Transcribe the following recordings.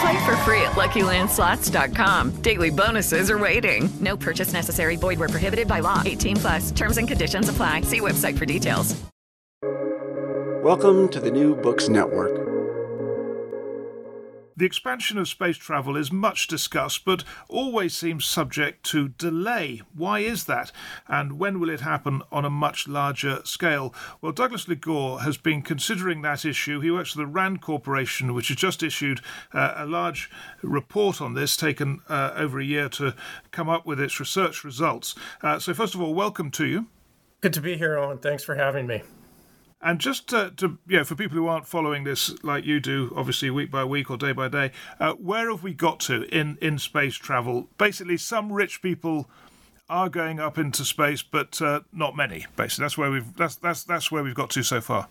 Play for free at LuckyLandSlots.com. Daily bonuses are waiting. No purchase necessary. Void were prohibited by law. 18 plus. Terms and conditions apply. See website for details. Welcome to the New Books Network. The expansion of space travel is much discussed, but always seems subject to delay. Why is that? And when will it happen on a much larger scale? Well, Douglas Ligor has been considering that issue. He works for the RAND Corporation, which has just issued uh, a large report on this, taken uh, over a year to come up with its research results. Uh, so, first of all, welcome to you. Good to be here, Owen. Thanks for having me. And just to, to know, for people who aren't following this like you do, obviously week by week or day by day, uh, where have we got to in in space travel? Basically, some rich people are going up into space, but uh, not many. Basically, that's where we've that's that's that's where we've got to so far.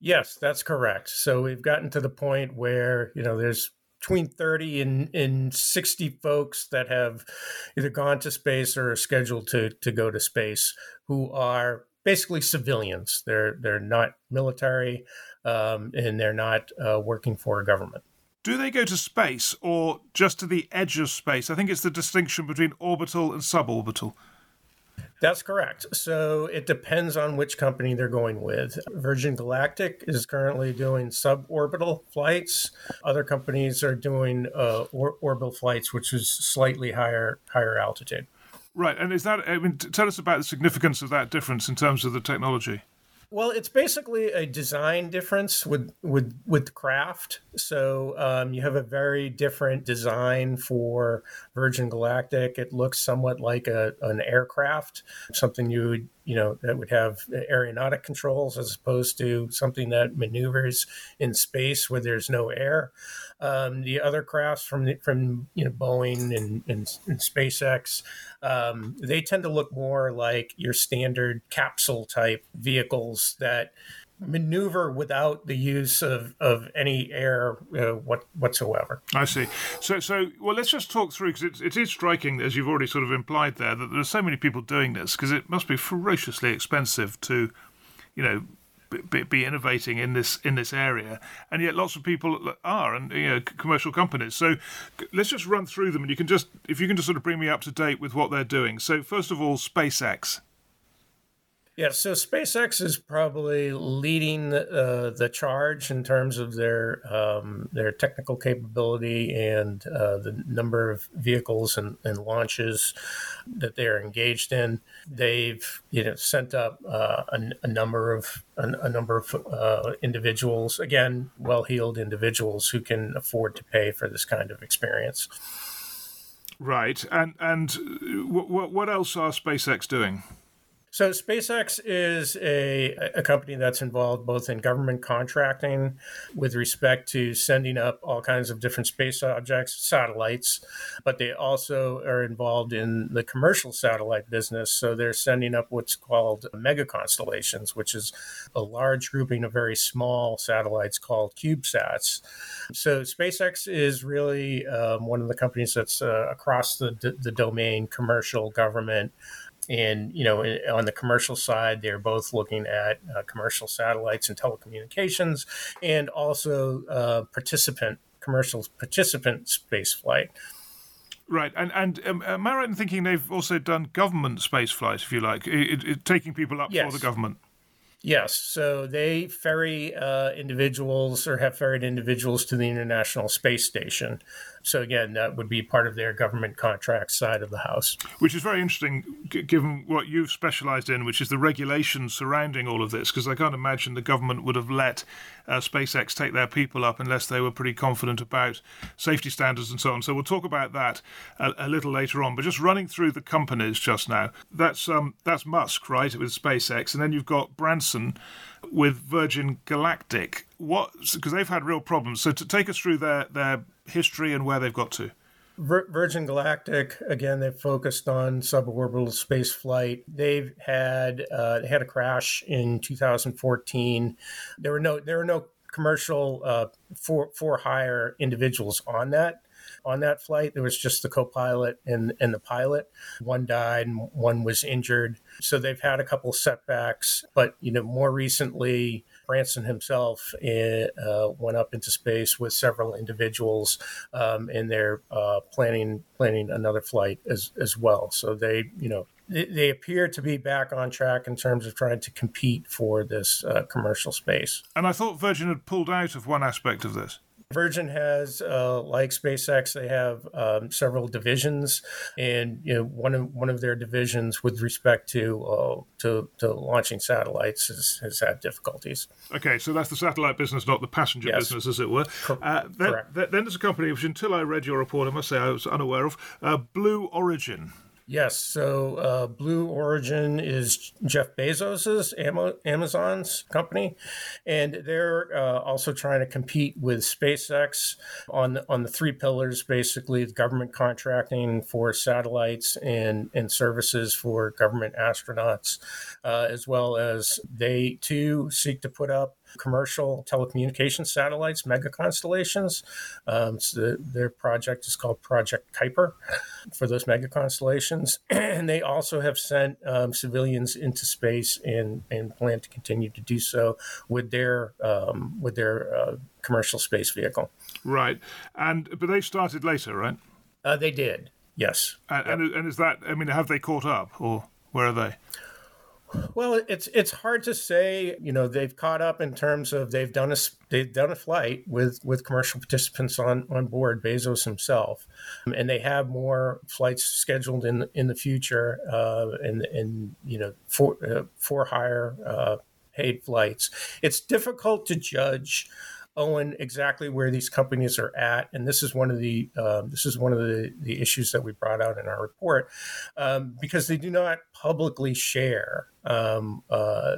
Yes, that's correct. So we've gotten to the point where you know there's between 30 and, and 60 folks that have either gone to space or are scheduled to, to go to space who are basically civilians. They're they're not military, um, and they're not uh, working for a government. Do they go to space or just to the edge of space? I think it's the distinction between orbital and suborbital. That's correct. So it depends on which company they're going with. Virgin Galactic is currently doing suborbital flights. Other companies are doing uh, or- orbital flights, which is slightly higher higher altitude. Right, and is that? I mean, tell us about the significance of that difference in terms of the technology. Well, it's basically a design difference with with with craft. So um, you have a very different design for Virgin Galactic. It looks somewhat like a, an aircraft, something you would you know that would have aeronautic controls as opposed to something that maneuvers in space where there's no air. Um, the other crafts from from you know Boeing and, and, and SpaceX, um, they tend to look more like your standard capsule type vehicles that maneuver without the use of, of any air uh, what, whatsoever. I see. So, so well, let's just talk through because it, it is striking, as you've already sort of implied there, that there are so many people doing this because it must be ferociously expensive to, you know, be, be, innovating in this in this area, and yet lots of people are, and you know, commercial companies. So let's just run through them, and you can just if you can just sort of bring me up to date with what they're doing. So first of all, SpaceX. Yeah, so SpaceX is probably leading uh, the charge in terms of their um, their technical capability and uh, the number of vehicles and, and, launches that they are engaged in. They've you know sent up uh, a, a, number of a, a number of uh, individuals, again, well-heeled individuals who can afford to pay for this kind of experience. Right, and and what what else are SpaceX doing? So SpaceX is a, a company that's involved both in government contracting with respect to sending up all kinds of different space objects, satellites, but they also are involved in the commercial satellite business. So they're sending up what's called mega constellations, which is a large grouping of very small satellites called CubeSats. So SpaceX is really um, one of the companies that's uh, across the, the domain, commercial, government, and you know, on the commercial side, they're both looking at uh, commercial satellites and telecommunications, and also uh, participant commercial participant space flight. Right, and and um, am I right in thinking they've also done government space flight, if you like, it, it, taking people up yes. for the government? Yes, so they ferry uh, individuals or have ferried individuals to the International Space Station. So again, that would be part of their government contract side of the house. Which is very interesting, g- given what you've specialised in, which is the regulations surrounding all of this. Because I can't imagine the government would have let uh, SpaceX take their people up unless they were pretty confident about safety standards and so on. So we'll talk about that a, a little later on. But just running through the companies just now, that's um, that's Musk, right, with SpaceX, and then you've got Branson with Virgin Galactic. What? Because they've had real problems. So to take us through their their history and where they've got to. Virgin Galactic again. They've focused on suborbital space flight. They've had uh, they had a crash in 2014. There were no there were no commercial uh, for for hire individuals on that on that flight. There was just the co-pilot and and the pilot. One died and one was injured. So they've had a couple setbacks, but you know more recently Branson himself uh, went up into space with several individuals, um, and they're uh, planning planning another flight as as well. So they, you know, they, they, appear to be back on track in terms of trying to compete for this uh, commercial space. And I thought Virgin had pulled out of one aspect of this. Virgin has, uh, like SpaceX, they have um, several divisions, and you know one of one of their divisions with respect to uh, to, to launching satellites has, has had difficulties. Okay, so that's the satellite business, not the passenger yes. business, as it were. Uh, then, Correct. then there's a company which, until I read your report, I must say I was unaware of, uh, Blue Origin. Yes. So uh, Blue Origin is Jeff Bezos's Amazon's company, and they're uh, also trying to compete with SpaceX on the, on the three pillars, basically government contracting for satellites and and services for government astronauts, uh, as well as they too seek to put up commercial telecommunications satellites, mega constellations. Um, so the, their project is called Project Kuiper for those mega constellations. and they also have sent um, civilians into space and, and plan to continue to do so with their um, with their uh, commercial space vehicle. Right, and but they started later, right? Uh, they did. Yes. And, yep. and, and is that? I mean, have they caught up, or where are they? Well, it's it's hard to say. You know, they've caught up in terms of they've done a they've done a flight with with commercial participants on on board. Bezos himself, and they have more flights scheduled in in the future, uh, and and you know for uh, for hire uh, paid flights. It's difficult to judge Owen exactly where these companies are at, and this is one of the uh, this is one of the, the issues that we brought out in our report um, because they do not publicly share um, uh,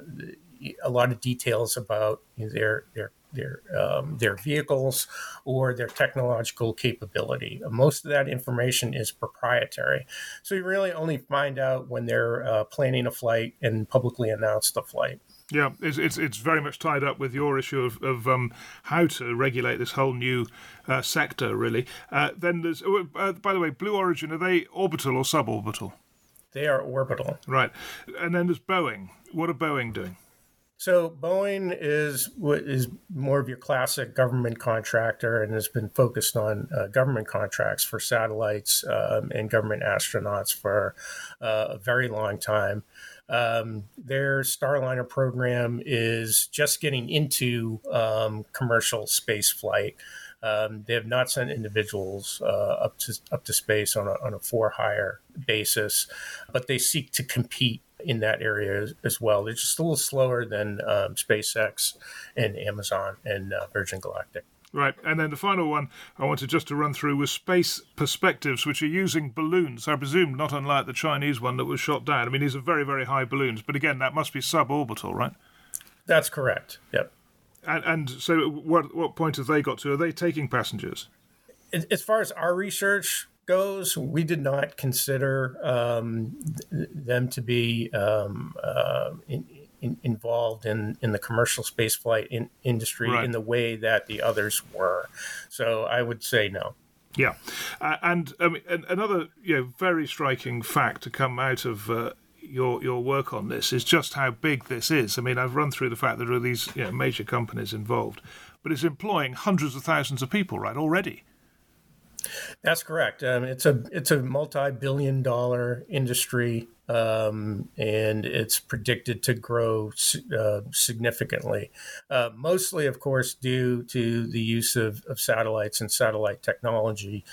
a lot of details about their their their um, their vehicles or their technological capability. Most of that information is proprietary, so you really only find out when they're uh, planning a flight and publicly announce the flight. Yeah, it's, it's, it's very much tied up with your issue of, of um, how to regulate this whole new uh, sector, really. Uh, then there's, oh, uh, by the way, Blue Origin, are they orbital or suborbital? They are orbital. Right. And then there's Boeing. What are Boeing doing? So Boeing is is more of your classic government contractor and has been focused on uh, government contracts for satellites um, and government astronauts for uh, a very long time. Um, their Starliner program is just getting into um, commercial space flight. Um, they have not sent individuals uh, up to up to space on a, on a for hire basis, but they seek to compete in that area as, as well. They're just a little slower than um, SpaceX and Amazon and uh, Virgin Galactic. Right, and then the final one I wanted just to run through was space perspectives, which are using balloons. I presume not unlike the Chinese one that was shot down. I mean, these are very, very high balloons, but again, that must be suborbital, right? That's correct. Yep. And, and so, what what point have they got to? Are they taking passengers? As far as our research goes, we did not consider um, them to be um, uh, in, in, involved in, in the commercial spaceflight in, industry right. in the way that the others were. So I would say no. Yeah, uh, and um, another you know very striking fact to come out of uh, your your work on this is just how big this is. I mean, I've run through the fact that there are these you know, major companies involved, but it's employing hundreds of thousands of people right already. That's correct. Um, it's a it's a multi-billion dollar industry, um, and it's predicted to grow uh, significantly. Uh, mostly, of course, due to the use of, of satellites and satellite technology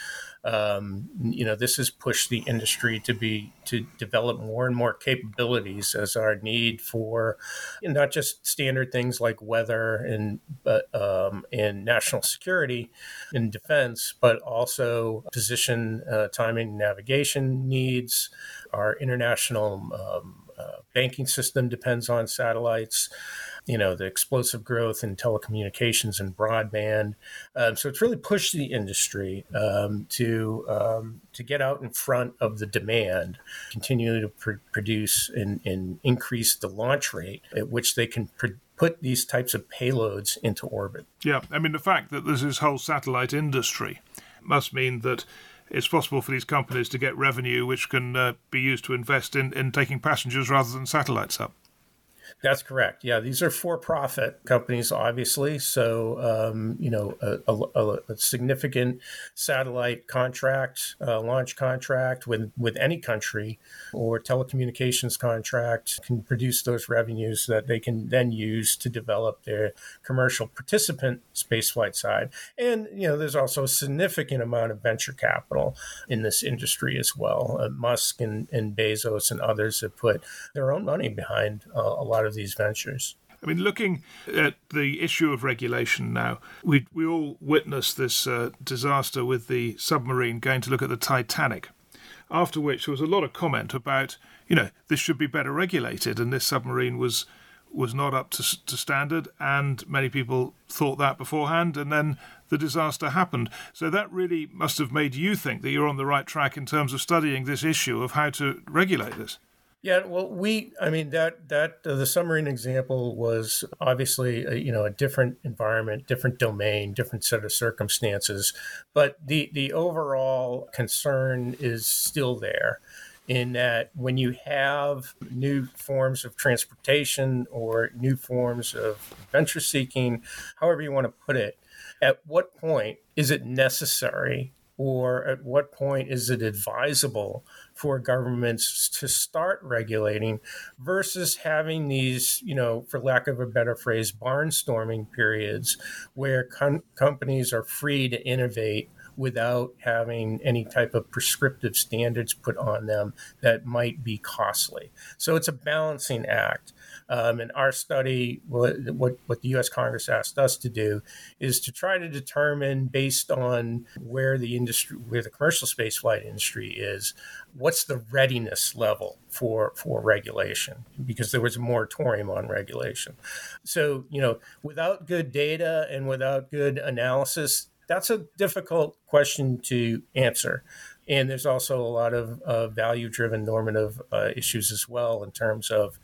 um, you know this has pushed the industry to be to develop more and more capabilities as our need for you know, not just standard things like weather and but um, and national security and defense, but also position uh, timing navigation needs. Our international um, uh, banking system depends on satellites you know the explosive growth in telecommunications and broadband. Um, so it's really pushed the industry um, to um, to get out in front of the demand, continue to pr- produce and, and, increase the launch rate at which they can. Pr- put these types of payloads into orbit. Yeah, I mean the fact that there's this whole satellite industry must mean that it's possible for these companies to get revenue which can uh, be used to invest in, in taking passengers rather than satellites up. That's correct. Yeah, these are for-profit companies, obviously. So, um, you know, a, a, a, significant satellite contract, uh, launch contract with with any country, or telecommunications contract can produce those revenues that they can then use to develop their commercial participant spaceflight side. And you know, there's also a significant amount of venture capital in this industry as well. Uh, Musk and, and Bezos and others have put their own money behind uh, a lot of these ventures. I mean, looking at the issue of regulation now, we we all witnessed this uh, disaster with the submarine going to look at the Titanic. After which, there was a lot of comment about, you know, this should be better regulated, and this submarine was was not up to, to standard, and many people thought that beforehand, and then the disaster happened. So that really must have made you think that you're on the right track in terms of studying this issue of how to regulate this. Yeah, well, we, I mean, that that uh, the submarine example was obviously a, you know a different environment, different domain, different set of circumstances, but the the overall concern is still there. In that, when you have new forms of transportation or new forms of venture seeking, however you want to put it, at what point is it necessary or at what point is it advisable for governments to start regulating versus having these, you know, for lack of a better phrase, barnstorming periods where com- companies are free to innovate without having any type of prescriptive standards put on them that might be costly. So it's a balancing act. Um, and our study, what, what, what the U.S. Congress asked us to do, is to try to determine, based on where the industry, where the commercial spaceflight industry is, what's the readiness level for for regulation? Because there was a moratorium on regulation. So you know, without good data and without good analysis, that's a difficult question to answer. And there's also a lot of uh, value driven normative uh, issues as well in terms of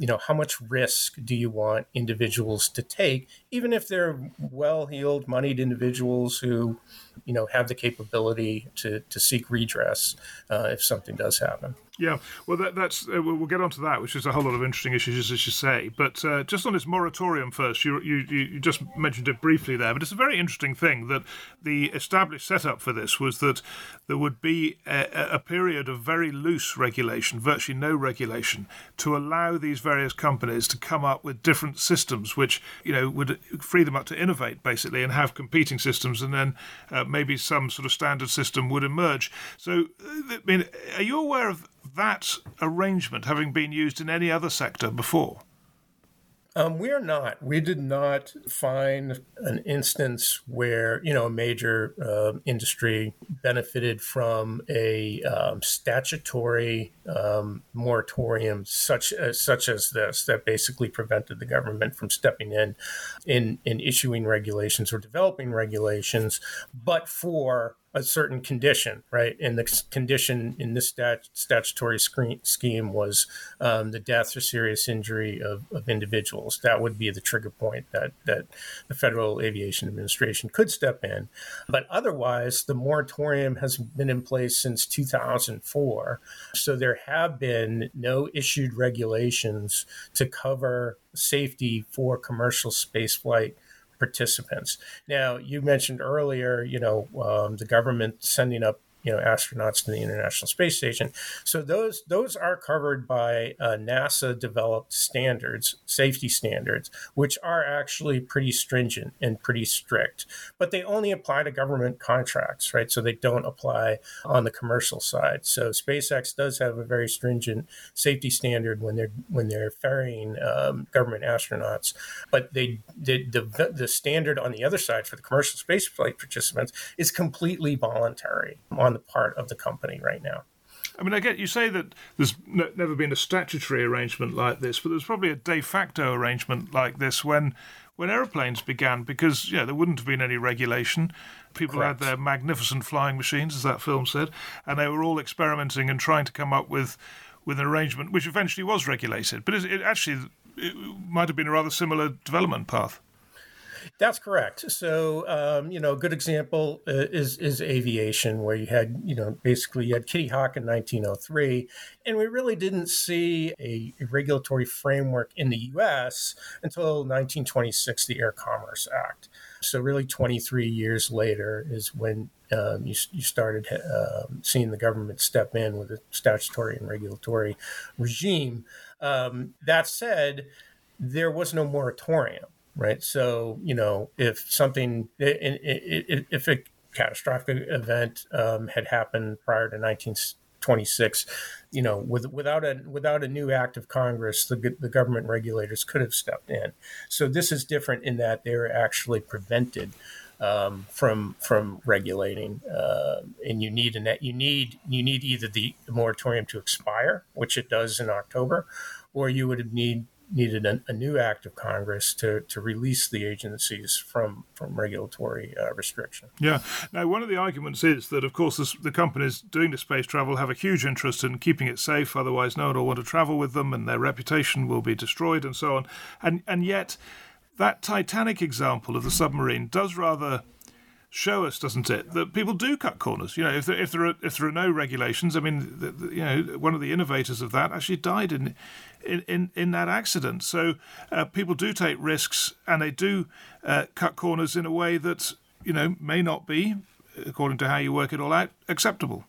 you know how much risk do you want individuals to take even if they're well-heeled moneyed individuals who you know have the capability to to seek redress uh, if something does happen yeah, well, that, that's uh, we'll get onto that, which is a whole lot of interesting issues, as you say. But uh, just on this moratorium first, you, you you just mentioned it briefly there, but it's a very interesting thing that the established setup for this was that there would be a, a period of very loose regulation, virtually no regulation, to allow these various companies to come up with different systems, which you know would free them up to innovate basically and have competing systems, and then uh, maybe some sort of standard system would emerge. So, uh, I mean, are you aware of that arrangement having been used in any other sector before? Um, we are not. We did not find an instance where you know a major uh, industry benefited from a um, statutory um, moratorium such as, such as this that basically prevented the government from stepping in, in in issuing regulations or developing regulations, but for a certain condition, right? And the condition in this stat- statutory scheme was um, the death or serious injury of, of, individuals. That would be the trigger point that, that the Federal Aviation Administration could step in. But otherwise, the moratorium has been in place since 2004. So there have been no issued regulations to cover safety for commercial spaceflight participants. Now, you mentioned earlier, you know, um, the government sending up you know astronauts to the International Space Station. So those those are covered by uh, NASA developed standards, safety standards, which are actually pretty stringent and pretty strict. But they only apply to government contracts, right? So they don't apply on the commercial side. So SpaceX does have a very stringent safety standard when they're when they're ferrying um, government astronauts, but they the, the the standard on the other side for the commercial spaceflight participants is completely voluntary on the part of the company right now. I mean, I get you say that there's never been a statutory arrangement like this, but there's probably a de facto arrangement like this when when aeroplanes began, because yeah, there wouldn't have been any regulation. People Correct. had their magnificent flying machines, as that film said, and they were all experimenting and trying to come up with with an arrangement which eventually was regulated. But it, it actually it might have been a rather similar development path. That's correct. So, um, you know, a good example uh, is is aviation, where you had, you know, basically you had Kitty Hawk in 1903, and we really didn't see a, a regulatory framework in the U.S. until 1926, the Air Commerce Act. So, really, 23 years later is when um, you, you started uh, seeing the government step in with a statutory and regulatory regime. Um, that said, there was no moratorium right? So, you know, if something, if a catastrophic event um, had happened prior to 1926, you know, with, without a without a new act of Congress, the the government regulators could have stepped in. So this is different in that they're actually prevented um, from from regulating, uh, and you need a net, you need you need either the moratorium to expire, which it does in October, or you would need needed a, a, new act of Congress to, to release the agencies from from regulatory uh, restriction. Yeah. Now, one of the arguments is that, of course, this, the companies doing the space travel have a huge interest in keeping it safe. Otherwise, no one will want to travel with them, and their reputation will be destroyed, and so on. And and yet, that Titanic example of the submarine does rather show us, doesn't it, that people do cut corners? You know, if there, if there are if there are no regulations, I mean, the, the, you know, one of the innovators of that actually died in in in, in that accident. So uh, people do take risks and they do uh, cut corners in a way that you know may not be, according to how you work it all out, acceptable.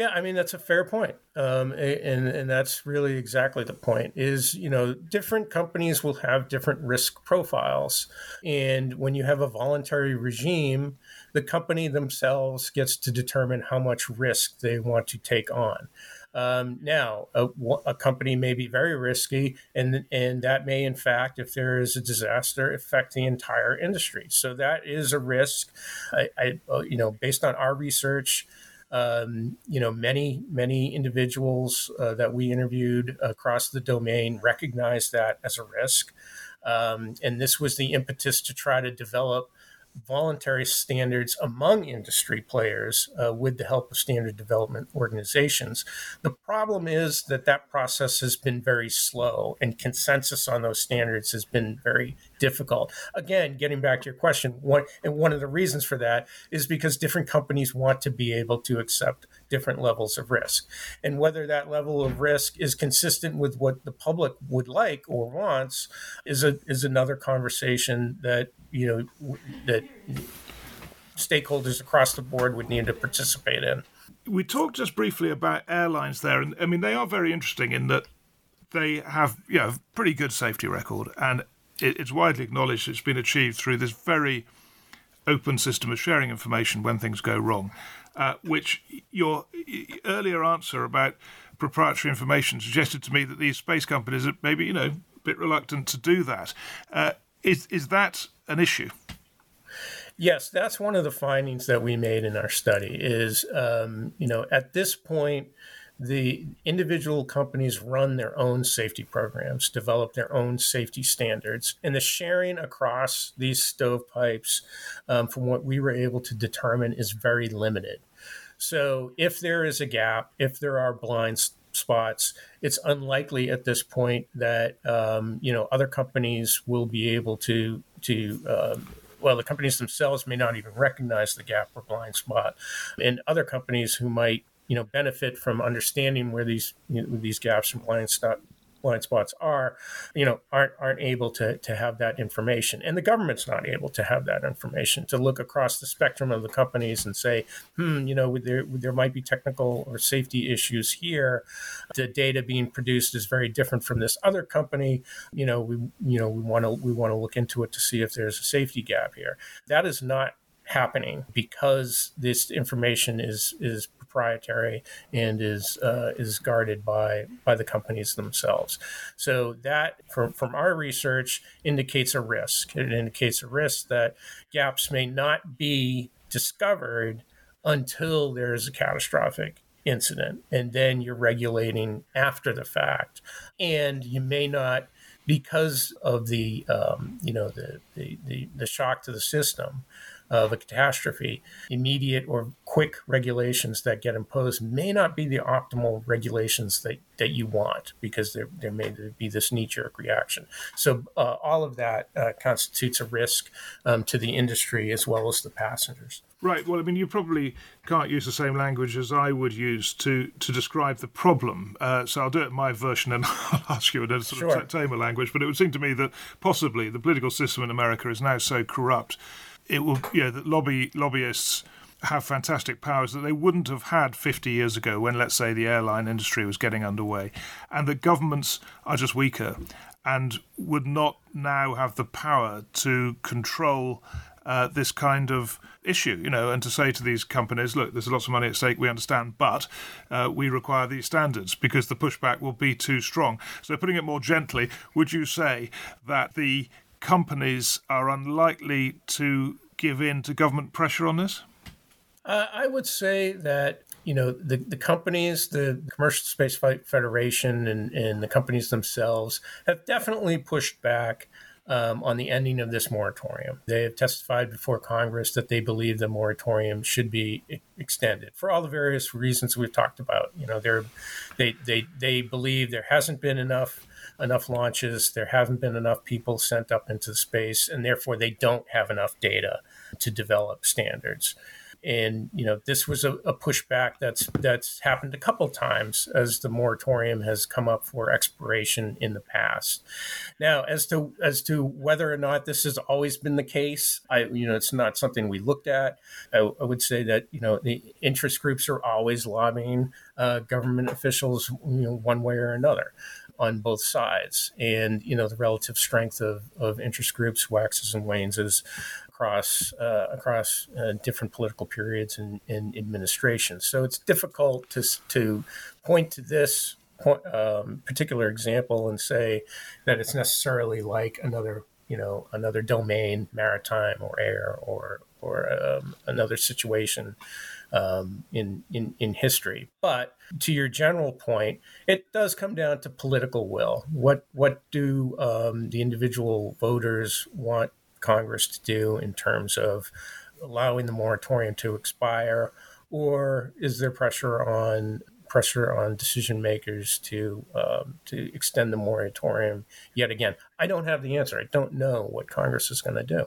Yeah, I mean that's a fair point, um, and and that's really exactly the point. Is you know different companies will have different risk profiles, and when you have a voluntary regime, the company themselves gets to determine how much risk they want to take on. Um, now, a, a, company may be very risky, and and that may, in fact, if there is a disaster, affect the entire industry. So that is a risk. I, I uh, you know, based on our research, um, you know, many many individuals uh, that we interviewed across the domain recognize that as a risk, um, and this was the impetus to try to develop voluntary standards among industry players uh, with the help of standard development organizations. The problem is that that process has been very slow and consensus on those standards has been very difficult. Again, getting back to your question, one, and one of the reasons for that is because different companies want to be able to accept different levels of risk. And whether that level of risk is consistent with what the public would like or wants is a is another conversation that you know that stakeholders across the board would need to participate in. We talked just briefly about airlines there, and I mean they are very interesting in that they have you know pretty good safety record, and it's widely acknowledged it's been achieved through this very open system of sharing information when things go wrong uh, which your earlier answer about proprietary information suggested to me that these space companies are maybe, you know, a bit reluctant to do that. Uh, is is that an issue? Yes, that's one of the findings that we made in our study. Is um, you know at this point the individual companies run their own safety programs, develop their own safety standards, and the sharing across these stovepipes, um, from what we were able to determine, is very limited. So if there is a gap, if there are blind spots, it's unlikely at this point that um, you know other companies will be able to to um, well, the companies themselves may not even recognize the gap or blind spot, and other companies who might you know benefit from understanding where these you know, these gaps and blind blind spots are, you know, aren't aren't able to to have that information, and the government's not able to have that information to look across the spectrum of the companies and say, hmm, you know, there there might be technical or safety issues here. The data being produced is very different from this other company. You know, we you know we want to we want to look into it to see if there's a safety gap here. That is not happening because this information is is proprietary and is uh, is guarded by by the companies themselves. So that, from from our research, indicates a risk. It indicates a risk that gaps may not be discovered until there is a catastrophic incident, and then you're regulating after the fact, and you may not because of the um, you know the, the, the the shock to the system of a catastrophe, immediate or quick regulations that get imposed may not be the optimal regulations that, that you want because there, there may be this knee jerk reaction. So, uh, all of that uh, constitutes a risk um, to the industry as well as the passengers. Right. Well, I mean, you probably can't use the same language as I would use to, to describe the problem. Uh, so I'll do it in my version and I'll ask you in a sort sure. of tamer language. But it would seem to me that possibly the political system in America is now so corrupt it will, you know, that lobby lobbyists have fantastic powers that they wouldn't have had 50 years ago when, let's say, the airline industry was getting underway, and that governments are just weaker and would not now have the power to control uh, this kind of issue, you know, and to say to these companies, look, there's lots of money at stake, we understand, but uh, we require these standards because the pushback will be too strong. So, putting it more gently, would you say that the companies are unlikely to give in to government pressure on this? Uh, I would say that you know the, the companies, the Commercial Space Flight Federation, and, and the companies themselves have definitely pushed back um, on the ending of this moratorium. They have testified before Congress that they believe the moratorium should be extended for all the various reasons we've talked about. You know, they they they they believe there hasn't been enough enough launches, there haven't been enough people sent up into space, and therefore they don't have enough data to develop standards. And you know, this was a, a pushback that's that's happened a couple times as the moratorium has come up for expiration in the past. Now, as to as to whether or not this has always been the case, I you know, it's not something we looked at. I, I would say that you know the interest groups are always lobbying uh, government officials, you know, one way or another on both sides. And, you know, the relative strength of, of interest groups waxes and wanes as across uh, across uh, different political periods and, and administrations. So it's difficult to, to point to this point, um, particular example and say that it's necessarily like another you know another domain, maritime or air or or um, another situation um, in, in in history. But to your general point, it does come down to political will. What what do um, the individual voters want Congress to do in terms of allowing the moratorium to expire, or is there pressure on pressure on decision makers to um, to extend the moratorium yet again? I don't have the answer. I don't know what Congress is going to do.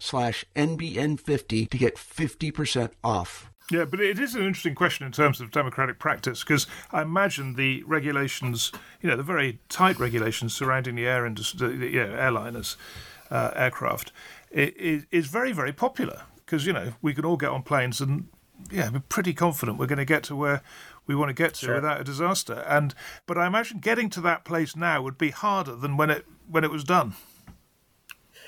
slash NBN50 to get 50% off. Yeah, but it is an interesting question in terms of democratic practice because I imagine the regulations, you know, the very tight regulations surrounding the air industry, the, yeah, airliners, uh, aircraft, is, is very, very popular because, you know, we can all get on planes and, yeah, we're pretty confident we're going to get to where we want to get to Sure. without a disaster. And but I imagine getting to that place now would be harder than when it when it was done.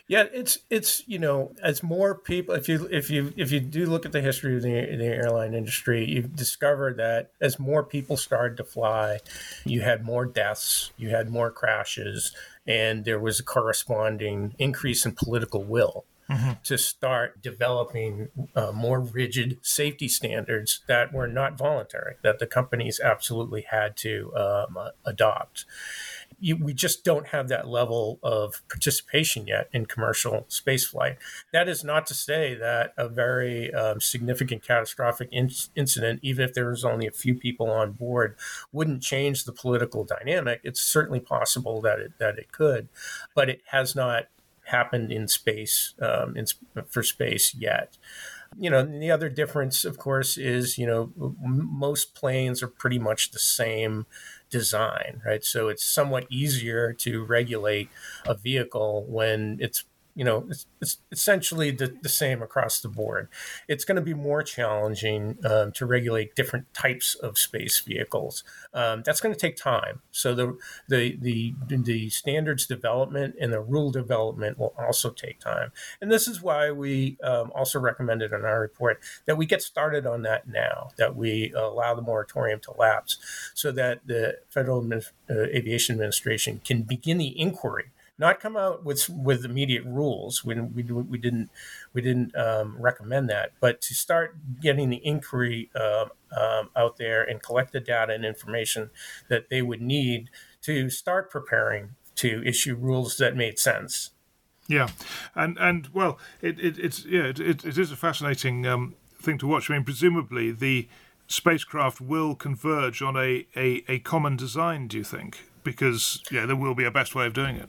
Yeah, it's it's you know as more people if you if you if you do look at the history of the, the airline industry, you've discovered that as more people started to fly, you had more deaths, you had more crashes, and there was a corresponding increase in political will to start developing uh, more rigid safety standards that were not voluntary, that the companies absolutely had to um, adopt. You, we just don't have that level of participation yet in commercial spaceflight. That is not to say that a very um, significant catastrophic in- incident, even if there was only a few people on board, wouldn't change the political dynamic. It's certainly possible that it that it could, but it has not happened in space um, in, for space yet. You know, the other difference, of course, is you know most planes are pretty much the same design, right? So it's somewhat easier to regulate a vehicle when it's you know it's, it's essentially the, the same across the board. It's going to be more challenging um, to regulate different types of space vehicles. Um, that's going to take time. So the the the the standards development and the rule development will also take time. And this is why we um, also recommended in our report that we get started on that now. That we allow the moratorium to lapse, so that the Federal uh, Aviation Administration can begin the inquiry not come out with with immediate rules. We we, we didn't we didn't um, recommend that, but to start getting the inquiry um, um, out there and collect the data and information that they would need to start preparing to issue rules that made sense. Yeah, and and well, it, it it's yeah, it, it, it is a fascinating um, thing to watch. I mean, presumably the spacecraft will converge on a, a, a common design. Do you think? Because yeah, there will be a best way of doing it.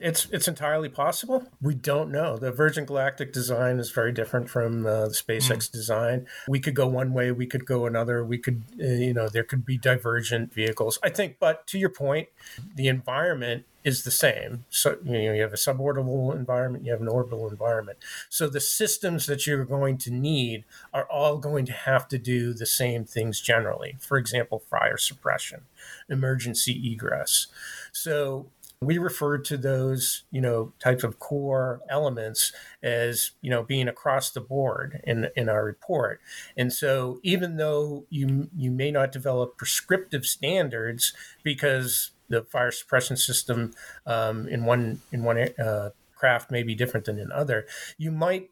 It's it's entirely possible. We don't know. The Virgin Galactic design is very different from uh, the SpaceX design. We could go one way, we could go another. We could, uh, you know, there could be divergent vehicles. I think, but to your point, the environment is the same. So you know, you have a suborbital environment, you have an orbital environment. So the systems that you're going to need are all going to have to do the same things generally. For example, fire suppression, emergency egress. So we refer to those you know types of core elements as you know being across the board in in our report. And so even though you you may not develop prescriptive standards because the fire suppression system um, in one in one uh, craft may be different than in other you might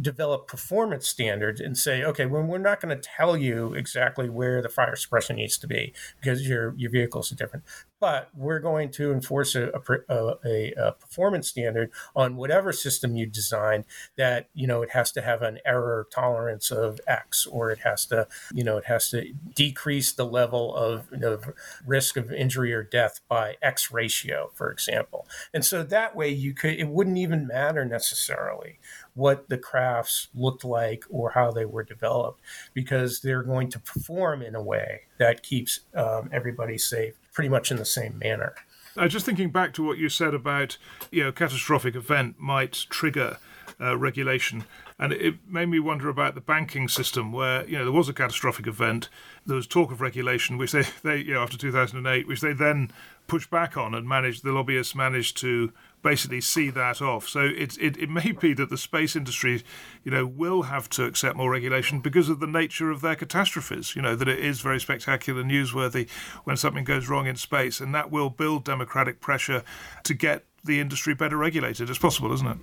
develop performance standards and say, okay, well, we're not going to tell you exactly where the fire suppression needs to be because your your vehicles are different, but we're going to enforce a, a, a, a performance standard on whatever system you design that you know it has to have an error tolerance of X or it has to you know it has to decrease the level of, of risk of injury or death by X ratio, for example. And so that way you could it wouldn't even matter necessarily what the crafts looked like or how they were developed because they're going to perform in a way that keeps um, everybody safe pretty much in the same manner. Uh, just thinking back to what you said about, you know, catastrophic event might trigger uh, regulation, and it made me wonder about the banking system, where you know there was a catastrophic event, there was talk of regulation, which they, they you know after 2008, which they then pushed back on and managed. The lobbyists managed to basically see that off. So it, it it may be that the space industry, you know, will have to accept more regulation because of the nature of their catastrophes. You know that it is very spectacular, newsworthy when something goes wrong in space, and that will build democratic pressure to get the industry better regulated as possible, isn't it?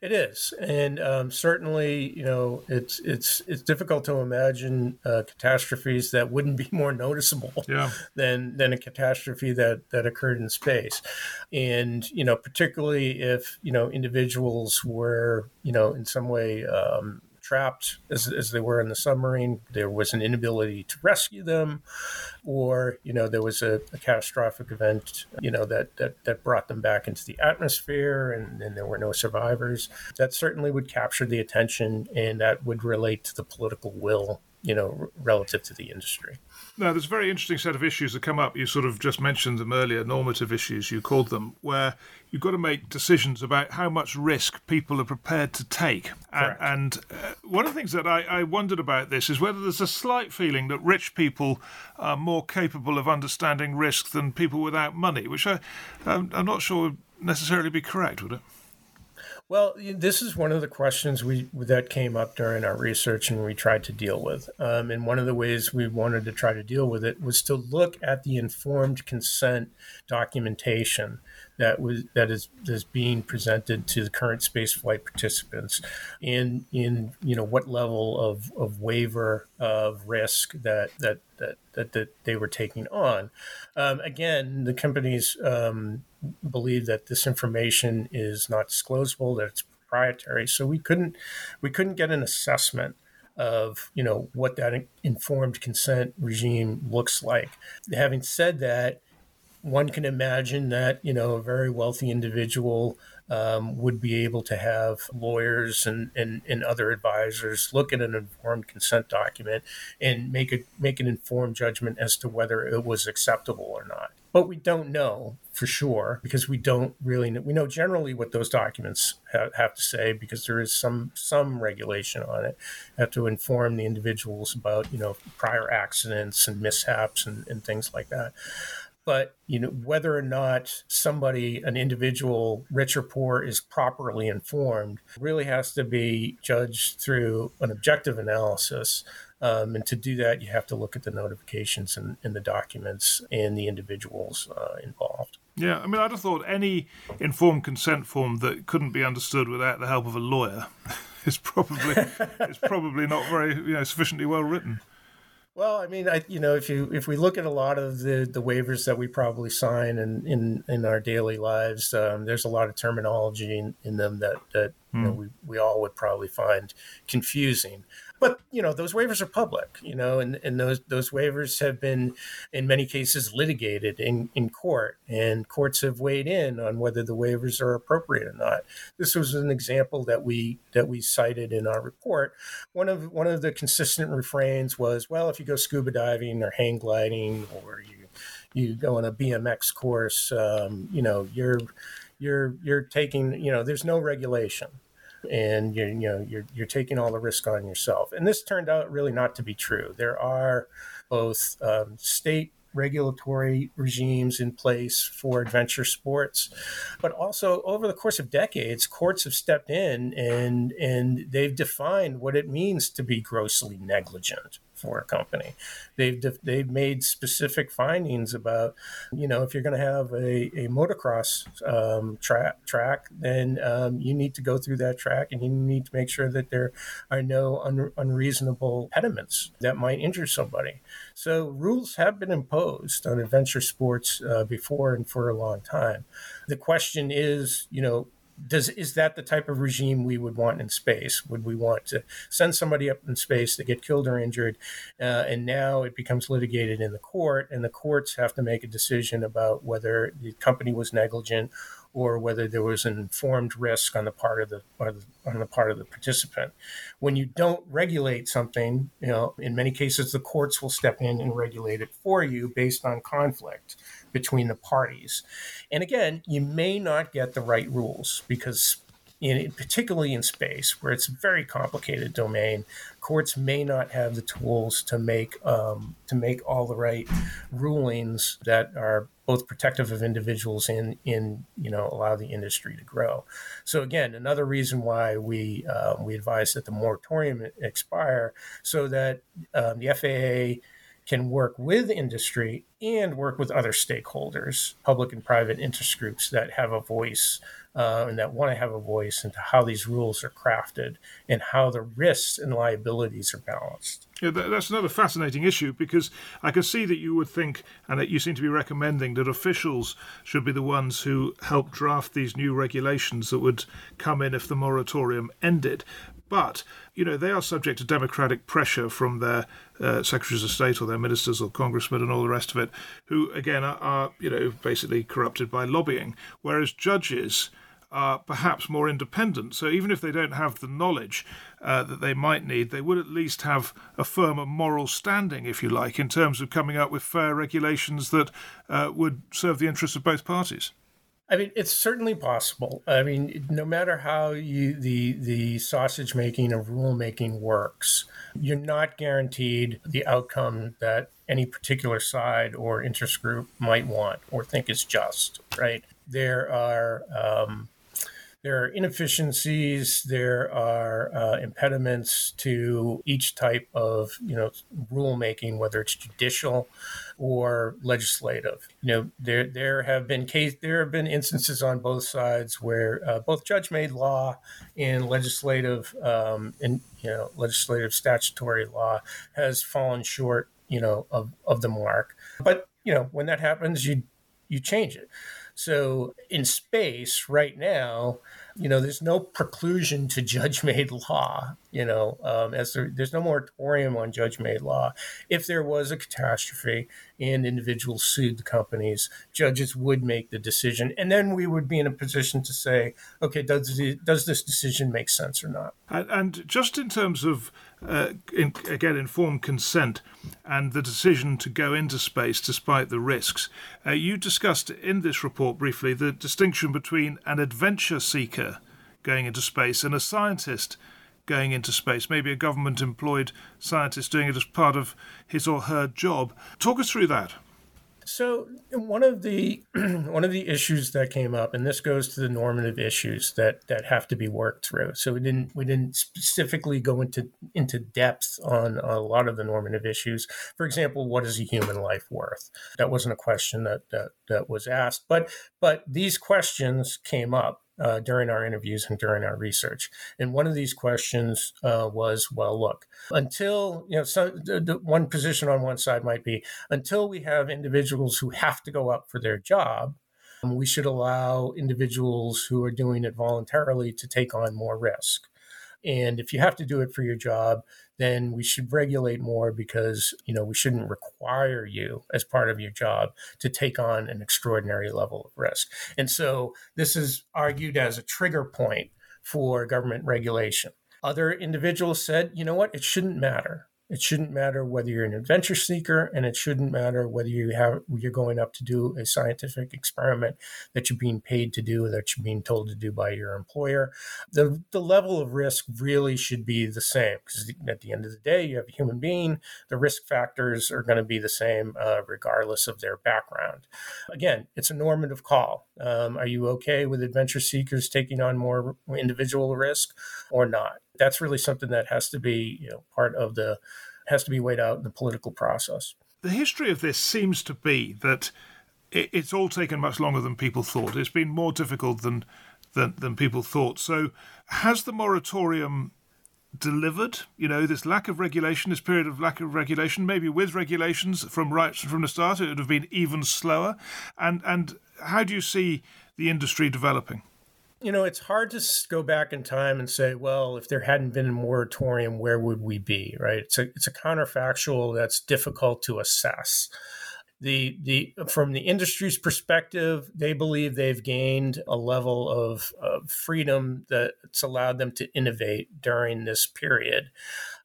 It is, and um, certainly, you know, it's it's it's difficult to imagine uh, catastrophes that wouldn't be more noticeable yeah. than than a catastrophe that that occurred in space, and you know, particularly if you know individuals were you know in some way um, trapped as, as they were in the submarine. There was an inability to rescue them, or you know there was a, a catastrophic event you know that, that that brought them back into the atmosphere, and, and there were no survivors. That certainly would capture the attention, and that would relate to the political will you know, relative to the industry. Now, there's a very interesting set of issues that come up. You sort of just mentioned them earlier, normative issues, you called them, where you've got to make decisions about how much risk people are prepared to take. And, and uh, one of the things that I, I wondered about this is whether there's a slight feeling that rich people are more capable of understanding risk than people without money, which I, I'm, I'm not sure would necessarily be correct, would it? Well, this is one of the questions we that came up during our research, and we tried to deal with. Um, and one of the ways we wanted to try to deal with it was to look at the informed consent documentation that was that is is being presented to the current spaceflight participants, in in you know what level of, of waiver of risk that that that that, that they were taking on. Um, again, the companies um, believe that this information is not disclosable, that it's proprietary. So we couldn't we couldn't get an assessment of you know what that informed consent regime looks like. Having said that, one can imagine that you know a very wealthy individual um, would be able to have lawyers and, and, and other advisors look at an informed consent document and make a make an informed judgment as to whether it was acceptable or not but we don't know for sure because we don't really know. We know generally what those documents ha- have to say because there is some some regulation on it. Have to inform the individuals about you know prior accidents and mishaps and, and things like that. But you know whether or not somebody, an individual, rich or poor, is properly informed, really has to be judged through an objective analysis um, and to do that, you have to look at the notifications and, and the documents and the individuals uh, involved. Yeah, I mean, I'd have thought any informed consent form that couldn't be understood without the help of a lawyer is probably is probably not very you know sufficiently well written. Well, I mean, I you know, if you if we look at a lot of the the waivers that we probably sign in in, in our daily lives, um, there's a lot of terminology in, in them that that mm. you know, hmm. we we all would probably find confusing but you know those waivers are public you know and, and those those waivers have been in many cases litigated in, in court and courts have weighed in on whether the waivers are appropriate or not. This was an example that we that we cited in our report. One of one of the consistent refrains was well if you go scuba diving or hang gliding or you you go on a bmx course um, you know you're you're you're taking you know there's no regulation and you're, you know you're, you're taking all the risk on yourself. And this turned out really not to be true. There are both um, state regulatory regimes in place for adventure sports. But also over the course of decades, courts have stepped in and and they've defined what it means to be grossly negligent for a company. They've they've made specific findings about, you know, if you're going to have a, a motocross um, track track, then um, you need to go through that track and you need to make sure that there are no un- unreasonable impediments that might injure somebody. So rules have been imposed on adventure sports uh, before and for a long time. The question is, you know, does is that the type of regime we would want in space? Would we want to send somebody up in space to get killed or injured, uh, and now it becomes litigated in the court, and the courts have to make a decision about whether the company was negligent or whether there was an informed risk on the part of the, on the part of the participant. When you don't regulate something, you know, in many cases the courts will step in and regulate it for you based on conflict between the parties. And again, you may not get the right rules because in, particularly in space, where it's a very complicated domain, courts may not have the tools to make um, to make all the right rulings that are both protective of individuals and in you know allow the industry to grow. So again, another reason why we uh, we advise that the moratorium expire so that um, the FAA can work with industry and work with other stakeholders, public and private interest groups that have a voice uh, and that want to have a voice into how these rules are crafted and how the risks and liabilities are balanced. Yeah, that's another fascinating issue because I can see that you would think, and that you seem to be recommending, that officials should be the ones who help draft these new regulations that would come in if the moratorium ended. But, you know, they are subject to democratic pressure from their uh, secretaries of state or their ministers or congressmen and all the rest of it, who, again, are, are you know, basically corrupted by lobbying. Whereas judges are perhaps more independent. So even if they don't have the knowledge uh, that they might need, they would at least have a firmer moral standing, if you like, in terms of coming up with fair regulations that uh, would serve the interests of both parties. I mean, it's certainly possible. I mean, no matter how you, the the sausage making of rulemaking works, you're not guaranteed the outcome that any particular side or interest group might want or think is just. Right? There are um, there are inefficiencies, there are uh, impediments to each type of you know rulemaking, whether it's judicial or legislative. You know, there there have been case there have been instances on both sides where uh, both judge-made law and legislative um, and you know legislative statutory law has fallen short, you know, of of the mark. But you know, when that happens, you you change it. So in space right now, you know, there's no preclusion to judge-made law. You know, um, as there, there's no moratorium on judge-made law. If there was a catastrophe and individuals sued the companies, judges would make the decision, and then we would be in a position to say, okay, does does this decision make sense or not? And, and just in terms of uh, in, again informed consent and the decision to go into space despite the risks, uh, you discussed in this report briefly the distinction between an adventure seeker going into space and a scientist going into space, maybe a government employed scientist doing it as part of his or her job. Talk us through that. So one of the one of the issues that came up, and this goes to the normative issues that that have to be worked through. So we didn't we didn't specifically go into into depth on a lot of the normative issues. For example, what is a human life worth? That wasn't a question that that, that was asked, but but these questions came up uh, during our interviews and during our research. And one of these questions uh, was, well, look, until, you know, so the, the one position on one side might be until we have individuals who have to go up for their job, um, we should allow individuals who are doing it voluntarily to take on more risk. And if you have to do it for your job, then we should regulate more because you know we shouldn't require you as part of your job to take on an extraordinary level of risk. And so this is argued as a trigger point for government regulation. Other individuals said, you know what, it shouldn't matter. It shouldn't matter whether you're an adventure seeker, and it shouldn't matter whether you have you're going up to do a scientific experiment that you're being paid to do, that you're being told to do by your employer. The the level of risk really should be the same because at the end of the day, you have a human being. The risk factors are going to be the same uh, regardless of their background. Again, it's a normative call. Um, are you okay with adventure seekers taking on more individual risk or not? That's really something that has to be you know part of the has to be weighed out in the political process. The history of this seems to be that it, it's all taken much longer than people thought. It's been more difficult than than, than people thought. So, has the moratorium delivered? You know, this lack of regulation, this period of lack of regulation, maybe with regulations from right from the start, it would have been even slower. And and how do you see the industry developing? You know, it's hard to go back in time and say, well, if there hadn't been a moratorium, where would we be? Right? It's a it's a counterfactual that's difficult to assess the the from the industry's perspective, they believe they've gained a level of, of freedom that's allowed them to innovate during this period.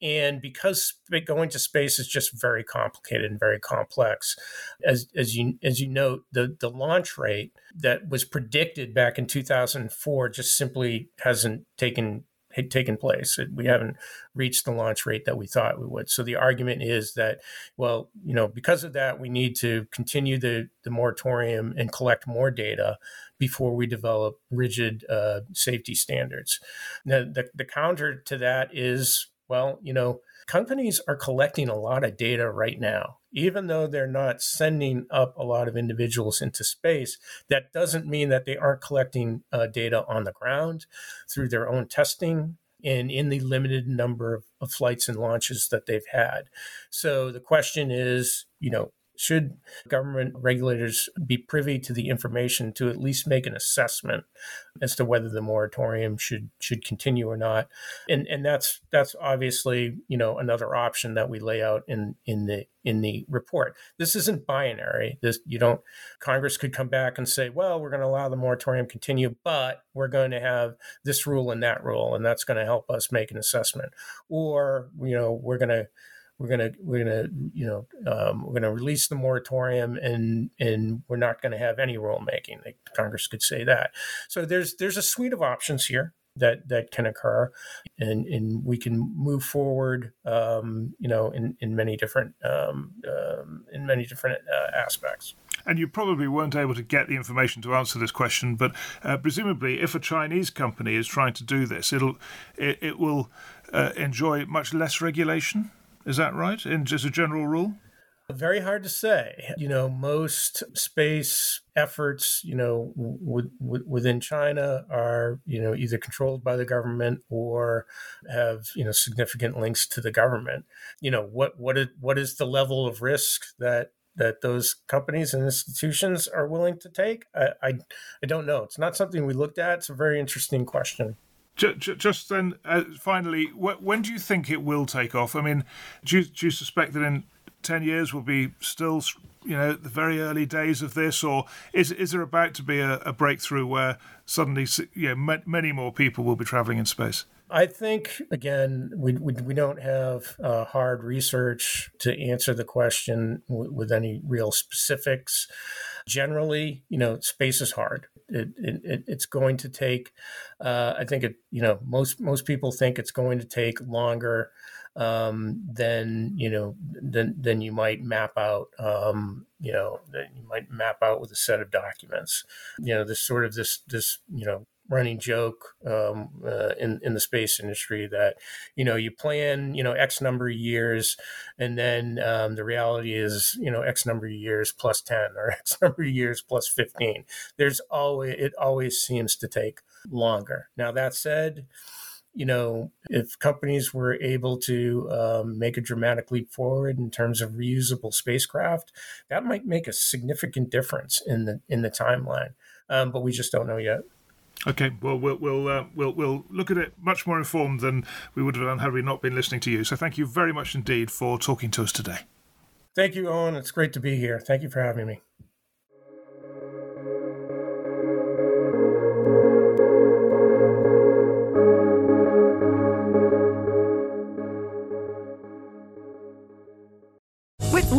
And because going to space is just very complicated and very complex, as as you as you note, the the launch rate that was predicted back in 2004 just simply hasn't taken had taken place. We haven't reached the launch rate that we thought we would. So the argument is that, well, you know, because of that, we need to continue the, the moratorium and collect more data before we develop rigid uh, safety standards. Now, the, the counter to that is Well, you know, companies are collecting a lot of data right now. Even though they're not sending up a lot of individuals into space, that doesn't mean that they aren't collecting uh, data on the ground through their own testing and in the limited number of, of flights and launches that they've had. So the question is, you know, should government regulators be privy to the information to at least make an assessment as to whether the moratorium should should continue or not? And and that's that's obviously you know another option that we lay out in in the in the report. This isn't binary. This you don't Congress could come back and say, well, we're going to allow the moratorium continue, but we're going to have this rule and that rule, and that's going to help us make an assessment. Or you know we're going to we're gonna we're gonna you know um, we're gonna release the moratorium and and we're not to have any rulemaking. Congress could say that. So there's there's a suite of options here that that can occur, and and we can move forward. Um, you know, in in many different um, um in many different uh, aspects. And you probably weren't able to get the information to answer this question, but uh, presumably, if a Chinese company is trying to do this, it'll it, it will uh, enjoy much less regulation. Is that right? In just a general rule? Very hard to say. You know, most space efforts, you know, w- w- within China are, you know, either controlled by the government or have, you know, significant links to the government. You know, what what is what is the level of risk that that those companies and institutions are willing to take? I, I, I don't know. It's not something we looked at. It's a very interesting question. Just then, uh, finally, when do you think it will take off? I mean, do you, do you suspect that in 10 years we'll be still, you know, the very early days of this, or is is there about to be a, a breakthrough where suddenly, you know, many more people will be traveling in space? I think again, we we, we don't have uh, hard research to answer the question w- with any real specifics. Generally, you know, space is hard. It, it it's going to take. Uh, I think it. You know, most most people think it's going to take longer um, than you know than than you might map out. Um, you know, that you might map out with a set of documents. You know, this sort of this this you know running joke um, uh, in in the space industry that you know you plan you know x number of years and then um, the reality is you know x number of years plus 10 or x number of years plus 15 there's always it always seems to take longer now that said you know, if companies were able to um, make a dramatic leap forward in terms of reusable spacecraft, that might make a significant difference in the in the timeline. Um, but we just don't know yet. Okay, well, we'll we'll, uh, we'll we'll look at it much more informed than we would have done had we not been listening to you. So, thank you very much indeed for talking to us today. Thank you, Owen. It's great to be here. Thank you for having me.